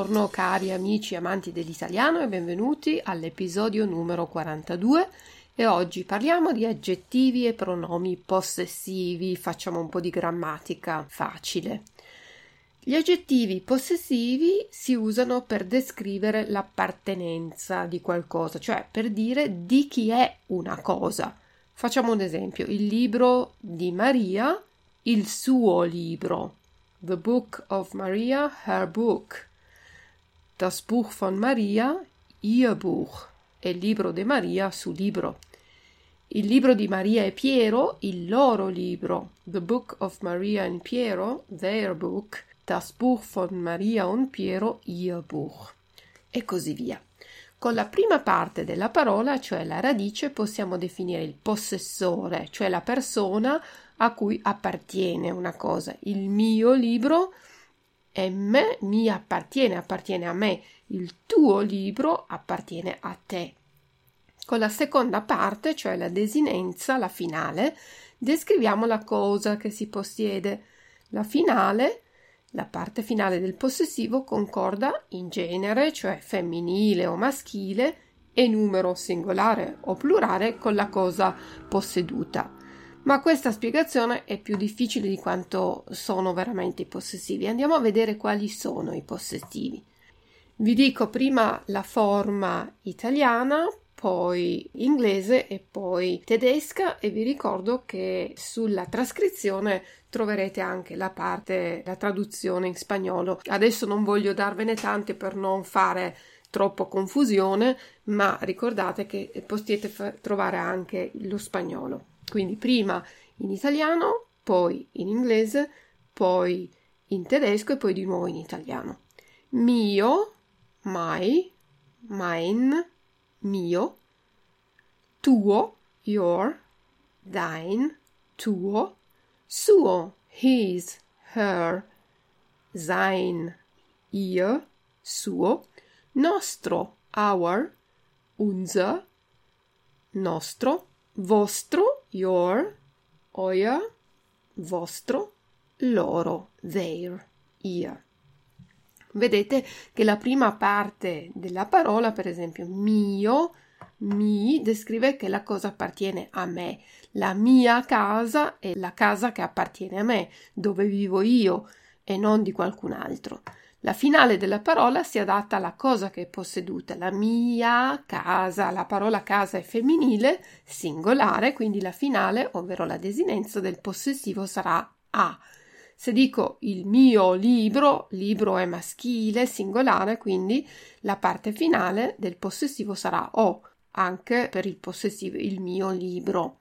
Buongiorno cari amici amanti dell'italiano e benvenuti all'episodio numero 42 e oggi parliamo di aggettivi e pronomi possessivi, facciamo un po' di grammatica facile. Gli aggettivi possessivi si usano per descrivere l'appartenenza di qualcosa, cioè per dire di chi è una cosa. Facciamo un esempio, il libro di Maria, il suo libro. The Book of Maria, her book. Das Buch von Maria, ihr Buch. E il libro di Maria, su libro. Il libro di Maria e Piero, il loro libro. The Book of Maria and Piero, their book. Das Buch von Maria und Piero, ihr Buch. E così via. Con la prima parte della parola, cioè la radice, possiamo definire il possessore, cioè la persona a cui appartiene una cosa. Il mio libro è me, mi appartiene, appartiene a me. Il tuo libro appartiene a te. Con la seconda parte, cioè la desinenza, la finale, descriviamo la cosa che si possiede. La finale la parte finale del possessivo concorda in genere, cioè femminile o maschile, e numero singolare o plurale con la cosa posseduta. Ma questa spiegazione è più difficile di quanto sono veramente i possessivi. Andiamo a vedere quali sono i possessivi. Vi dico prima la forma italiana, poi inglese e poi tedesca e vi ricordo che sulla trascrizione troverete anche la parte, la traduzione in spagnolo. Adesso non voglio darvene tante per non fare troppo confusione, ma ricordate che f- trovare anche lo spagnolo. Quindi prima in italiano, poi in inglese, poi in tedesco e poi di nuovo in italiano. Mio, mai, mein, mio, tuo, your, dein, tuo, suo, his, her, sein, ihr, suo, nostro, our, unser, nostro, vostro, your, euer, vostro, loro, their, ihr. Vedete che la prima parte della parola, per esempio mio, mi descrive che la cosa appartiene a me. La mia casa è la casa che appartiene a me, dove vivo io e non di qualcun altro. La finale della parola si adatta alla cosa che è posseduta. La mia casa, la parola casa è femminile, singolare, quindi la finale, ovvero la desinenza del possessivo sarà a. Se dico il mio libro, libro è maschile, singolare, quindi la parte finale del possessivo sarà o, anche per il possessivo, il mio libro.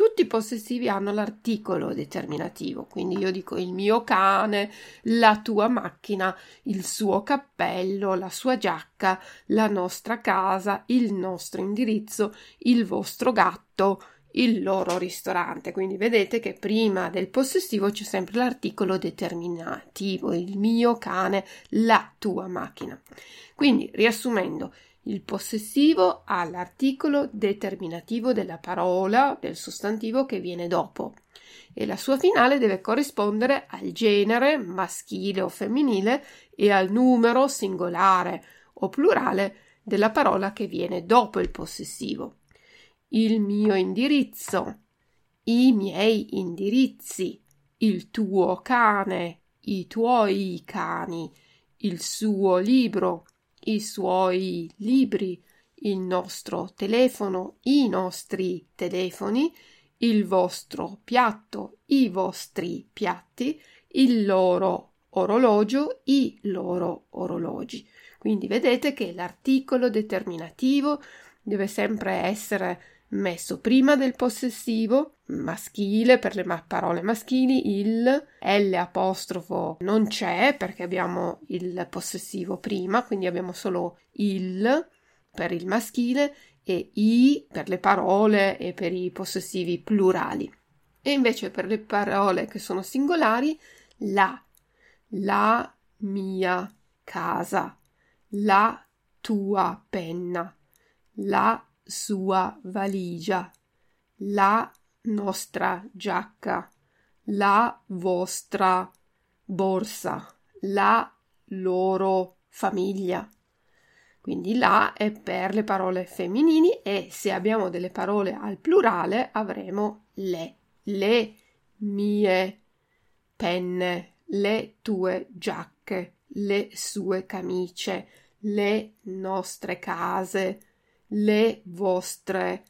Tutti i possessivi hanno l'articolo determinativo, quindi io dico il mio cane, la tua macchina, il suo cappello, la sua giacca, la nostra casa, il nostro indirizzo, il vostro gatto, il loro ristorante. Quindi vedete che prima del possessivo c'è sempre l'articolo determinativo, il mio cane, la tua macchina. Quindi, riassumendo, il possessivo ha l'articolo determinativo della parola, del sostantivo che viene dopo e la sua finale deve corrispondere al genere maschile o femminile e al numero singolare o plurale della parola che viene dopo il possessivo. Il mio indirizzo, i miei indirizzi, il tuo cane, i tuoi cani, il suo libro, i suoi libri, il nostro telefono, i nostri telefoni, il vostro piatto, i vostri piatti, il loro orologio, i loro orologi. Quindi vedete che l'articolo determinativo deve sempre essere messo prima del possessivo maschile per le ma- parole maschili il L apostrofo non c'è perché abbiamo il possessivo prima quindi abbiamo solo il per il maschile e i per le parole e per i possessivi plurali. E invece per le parole che sono singolari la la mia casa la tua penna la sua valigia, la nostra giacca, la vostra borsa, la loro famiglia. Quindi la è per le parole femminili e se abbiamo delle parole al plurale avremo le, le mie penne, le tue giacche, le sue camicie, le nostre case, le vostre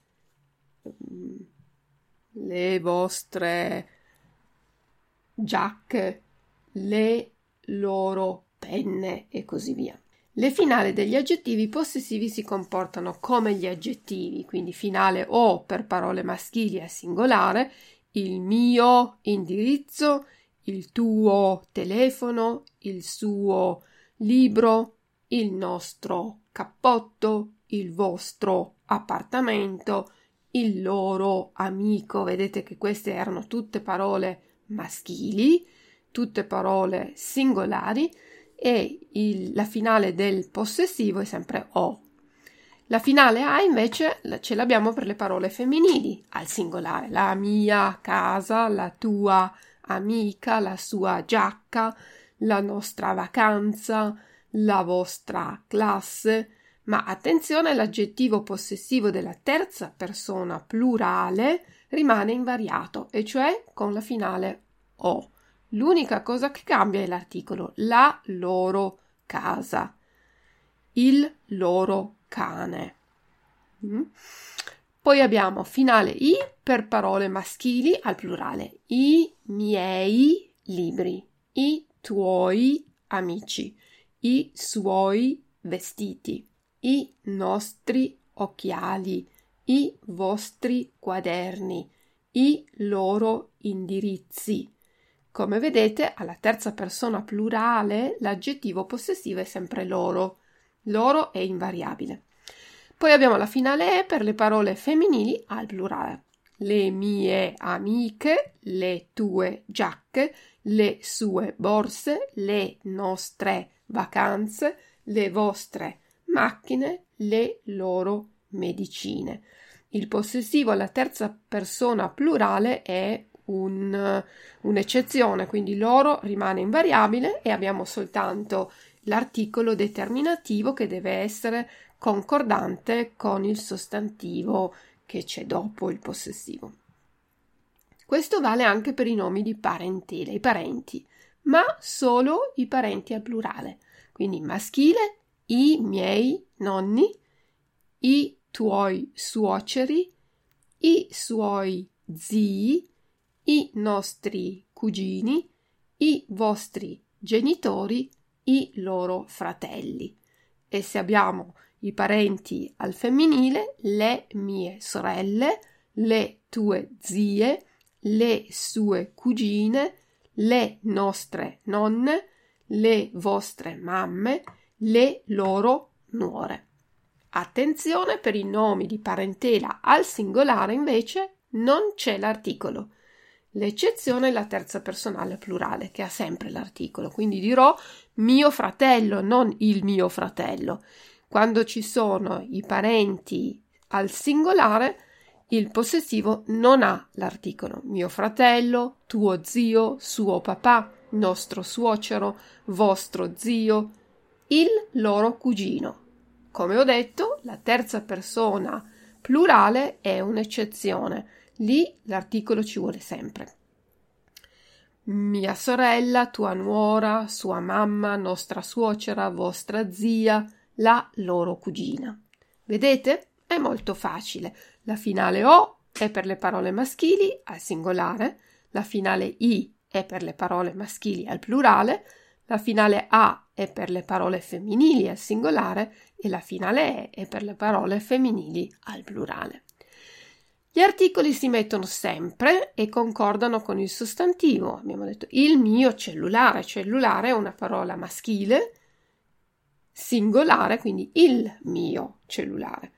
le vostre giacche, le loro penne e così via. Le finali degli aggettivi possessivi si comportano come gli aggettivi, quindi finale o per parole maschili a singolare, il mio indirizzo, il tuo telefono, il suo libro, il nostro cappotto, il vostro appartamento, il loro amico. Vedete che queste erano tutte parole maschili, tutte parole singolari e il, la finale del possessivo è sempre o. La finale A invece ce l'abbiamo per le parole femminili al singolare, la mia casa, la tua amica, la sua giacca, la nostra vacanza, la vostra classe, ma attenzione, l'aggettivo possessivo della terza persona plurale rimane invariato, e cioè con la finale o. L'unica cosa che cambia è l'articolo la loro casa, il loro cane. Mm? Poi abbiamo finale i per parole maschili al plurale, i miei libri, i tuoi amici, i suoi vestiti i nostri occhiali, i vostri quaderni, i loro indirizzi. Come vedete, alla terza persona plurale l'aggettivo possessivo è sempre loro. Loro è invariabile. Poi abbiamo la finale E per le parole femminili al plurale. Le mie amiche, le tue giacche, le sue borse, le nostre vacanze, le vostre macchine le loro medicine. Il possessivo alla terza persona plurale è un, un'eccezione, quindi loro rimane invariabile e abbiamo soltanto l'articolo determinativo che deve essere concordante con il sostantivo che c'è dopo il possessivo. Questo vale anche per i nomi di parentela, i parenti, ma solo i parenti al plurale, quindi maschile i miei nonni, i tuoi suoceri, i suoi zii, i nostri cugini, i vostri genitori, i loro fratelli. E se abbiamo i parenti al femminile, le mie sorelle, le tue zie, le sue cugine, le nostre nonne, le vostre mamme, le loro nuore. Attenzione per i nomi di parentela al singolare invece non c'è l'articolo. L'eccezione è la terza personale plurale che ha sempre l'articolo, quindi dirò mio fratello, non il mio fratello. Quando ci sono i parenti al singolare, il possessivo non ha l'articolo. Mio fratello, tuo zio, suo papà, nostro suocero, vostro zio, il loro cugino. Come ho detto, la terza persona plurale è un'eccezione. Lì l'articolo ci vuole sempre. Mia sorella, tua nuora, sua mamma, nostra suocera, vostra zia, la loro cugina. Vedete? È molto facile. La finale O è per le parole maschili al singolare, la finale I è per le parole maschili al plurale, La finale A è per le parole femminili al singolare e la finale E è per le parole femminili al plurale. Gli articoli si mettono sempre e concordano con il sostantivo. Abbiamo detto il mio cellulare. Cellulare è una parola maschile, singolare, quindi il mio cellulare.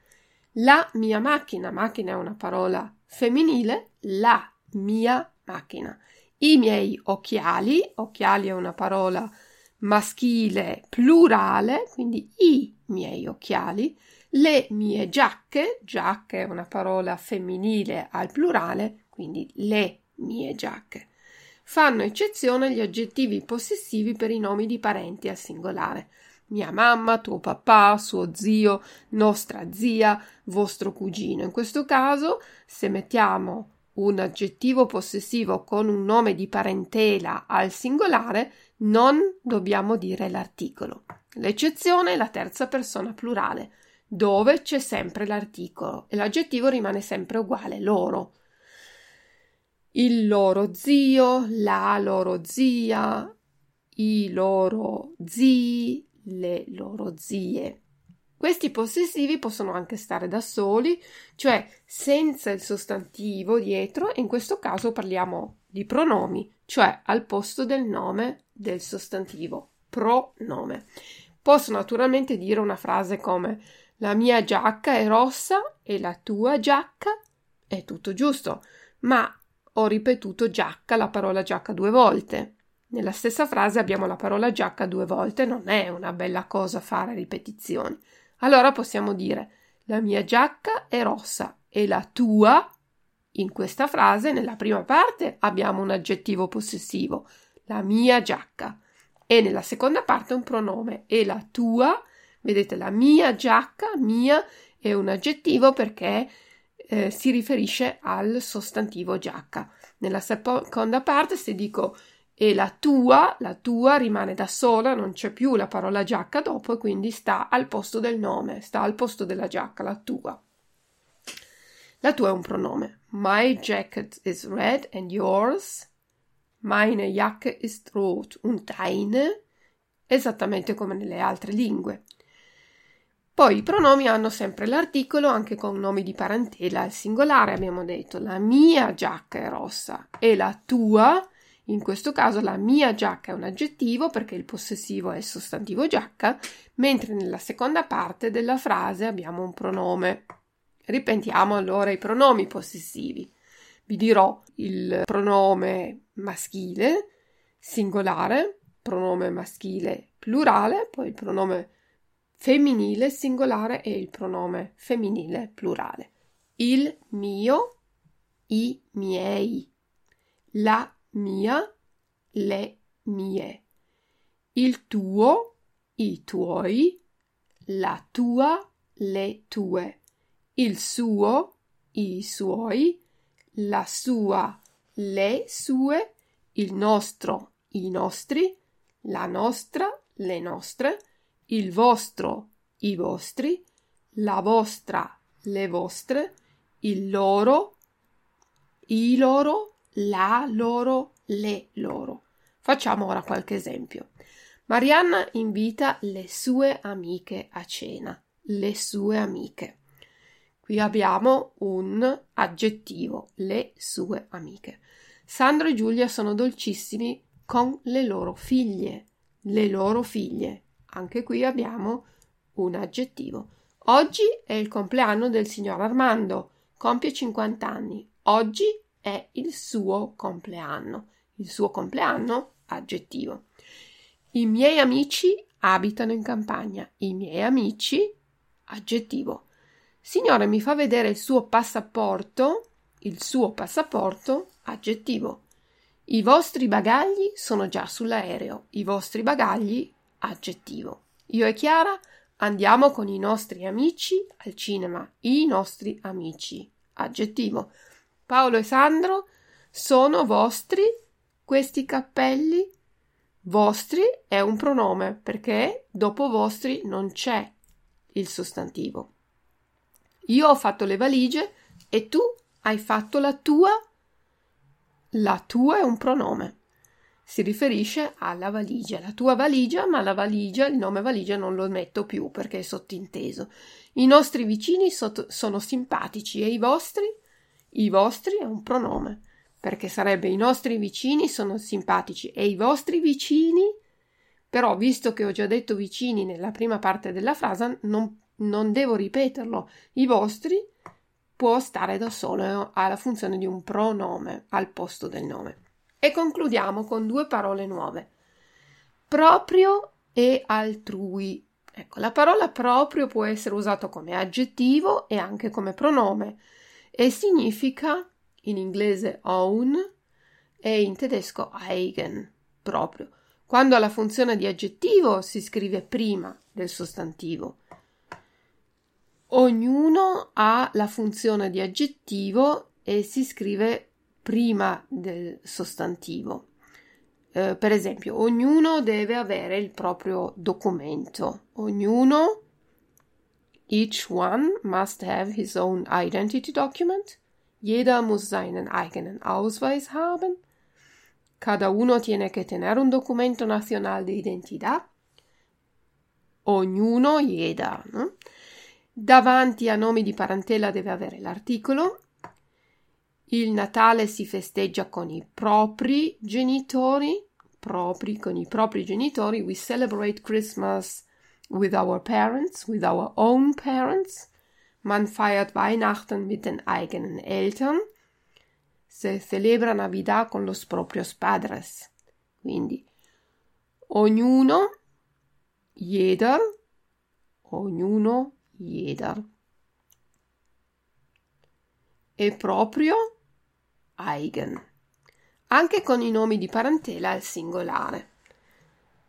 La mia macchina. Macchina è una parola femminile, la mia macchina i miei occhiali, occhiali è una parola maschile plurale, quindi i miei occhiali, le mie giacche, giacche è una parola femminile al plurale, quindi le mie giacche. Fanno eccezione gli aggettivi possessivi per i nomi di parenti al singolare. Mia mamma, tuo papà, suo zio, nostra zia, vostro cugino. In questo caso, se mettiamo un aggettivo possessivo con un nome di parentela al singolare, non dobbiamo dire l'articolo. L'eccezione è la terza persona plurale, dove c'è sempre l'articolo e l'aggettivo rimane sempre uguale, loro. Il loro zio, la loro zia, i loro zii, le loro zie. Questi possessivi possono anche stare da soli, cioè senza il sostantivo dietro, e in questo caso parliamo di pronomi, cioè al posto del nome del sostantivo, pronome. Posso naturalmente dire una frase come la mia giacca è rossa e la tua giacca è tutto giusto, ma ho ripetuto giacca, la parola giacca due volte. Nella stessa frase abbiamo la parola giacca due volte, non è una bella cosa fare ripetizioni. Allora possiamo dire la mia giacca è rossa e la tua. In questa frase, nella prima parte, abbiamo un aggettivo possessivo, la mia giacca, e nella seconda parte un pronome, e la tua. Vedete, la mia giacca, mia, è un aggettivo perché eh, si riferisce al sostantivo giacca. Nella seconda parte, se dico e la tua, la tua rimane da sola, non c'è più la parola giacca dopo e quindi sta al posto del nome, sta al posto della giacca, la tua. La tua è un pronome. My jacket is red and yours. Meine Jacke ist rot und deine. Esattamente come nelle altre lingue. Poi i pronomi hanno sempre l'articolo anche con nomi di parentela al singolare, abbiamo detto la mia giacca è rossa e la tua in questo caso la mia giacca è un aggettivo perché il possessivo è il sostantivo giacca, mentre nella seconda parte della frase abbiamo un pronome. Ripetiamo allora i pronomi possessivi. Vi dirò il pronome maschile, singolare, pronome maschile plurale, poi il pronome femminile singolare e il pronome femminile plurale. Il mio, i miei, la mia, le mie. Il tuo, i tuoi, la tua, le tue. Il suo, i suoi, la sua, le sue, il nostro, i nostri, la nostra, le nostre, il vostro, i vostri, la vostra, le vostre, il loro, i loro, la loro, le loro. Facciamo ora qualche esempio. Marianna invita le sue amiche a cena. Le sue amiche. Qui abbiamo un aggettivo, le sue amiche. Sandro e Giulia sono dolcissimi con le loro figlie. Le loro figlie. Anche qui abbiamo un aggettivo. Oggi è il compleanno del signor Armando, compie 50 anni. Oggi è il suo compleanno. Il suo compleanno, aggettivo. I miei amici abitano in campagna. I miei amici, aggettivo. Signore, mi fa vedere il suo passaporto? Il suo passaporto, aggettivo. I vostri bagagli sono già sull'aereo. I vostri bagagli, aggettivo. Io e Chiara andiamo con i nostri amici al cinema. I nostri amici, aggettivo. Paolo e Sandro, sono vostri questi cappelli? Vostri è un pronome perché dopo vostri non c'è il sostantivo. Io ho fatto le valigie e tu hai fatto la tua? La tua è un pronome. si riferisce alla valigia, la tua valigia, ma la valigia, il nome valigia non lo metto più perché è sottinteso. I nostri vicini sono simpatici e i vostri? I vostri è un pronome, perché sarebbe i nostri vicini sono simpatici e i vostri vicini? Però, visto che ho già detto vicini nella prima parte della frase, non, non devo ripeterlo. I vostri può stare da solo, ha la funzione di un pronome al posto del nome. E concludiamo con due parole nuove. Proprio e altrui. Ecco, la parola proprio può essere usata come aggettivo e anche come pronome e significa in inglese own e in tedesco eigen, proprio. Quando ha la funzione di aggettivo si scrive prima del sostantivo. Ognuno ha la funzione di aggettivo e si scrive prima del sostantivo. Eh, per esempio, ognuno deve avere il proprio documento. Ognuno, each one must have his own identity document. Jeder muss seinen eigenen Ausweis haben. Cada uno tiene que tener un documento nacional de identidad. Ognuno, jeder. No? Davanti a nomi di parentela deve avere l'articolo il Natale si festeggia con i propri genitori, propri con i propri genitori. We celebrate Christmas with our parents, with our own parents. Man feiert Weihnachten mit den eigenen Eltern. Se celebra Navidad con los propios padres. Quindi ognuno, jeder, ognuno, jeder. E proprio eigen, anche con i nomi di parentela al singolare.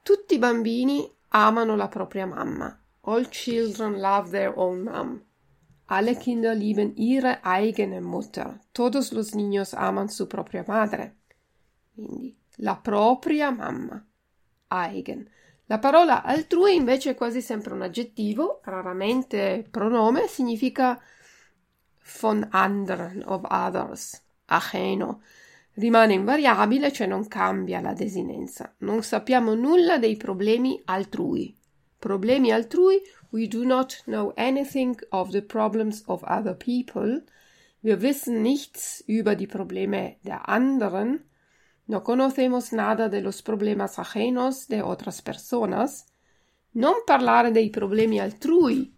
Tutti i bambini amano la propria mamma. All children love their own mom. Alle Kinder lieben ihre eigene Mutter. Todos los niños aman su propria madre. Quindi la propria mamma. Eigen. La parola altrui invece è quasi sempre un aggettivo, raramente pronome, significa von anderen, of others ajeno. Rimane invariabile, cioè non cambia la desinenza. Non sappiamo nulla dei problemi altrui. Problemi altrui, we do not know anything of the problems of other people. Wir wissen nichts über die Probleme der anderen. No conocemos nada de los problemas ajenos de otras personas. Non parlare dei problemi altrui.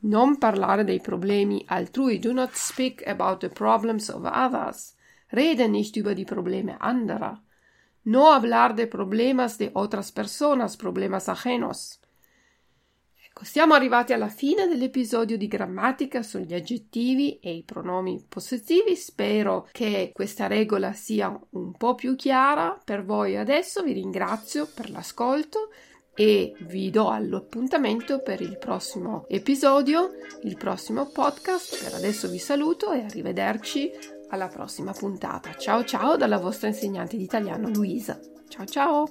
Non parlare dei problemi altrui. Do not speak about the problems of others. Rede nicht über die Probleme anderer. No hablar de problemas de otras personas, problemas ajenos. Ecco, siamo arrivati alla fine dell'episodio di grammatica sugli aggettivi e i pronomi possessivi. Spero che questa regola sia un po' più chiara per voi adesso. Vi ringrazio per l'ascolto e vi do all'appuntamento per il prossimo episodio, il prossimo podcast. Per adesso vi saluto e arrivederci alla prossima puntata. Ciao ciao dalla vostra insegnante di italiano Luisa. Ciao ciao!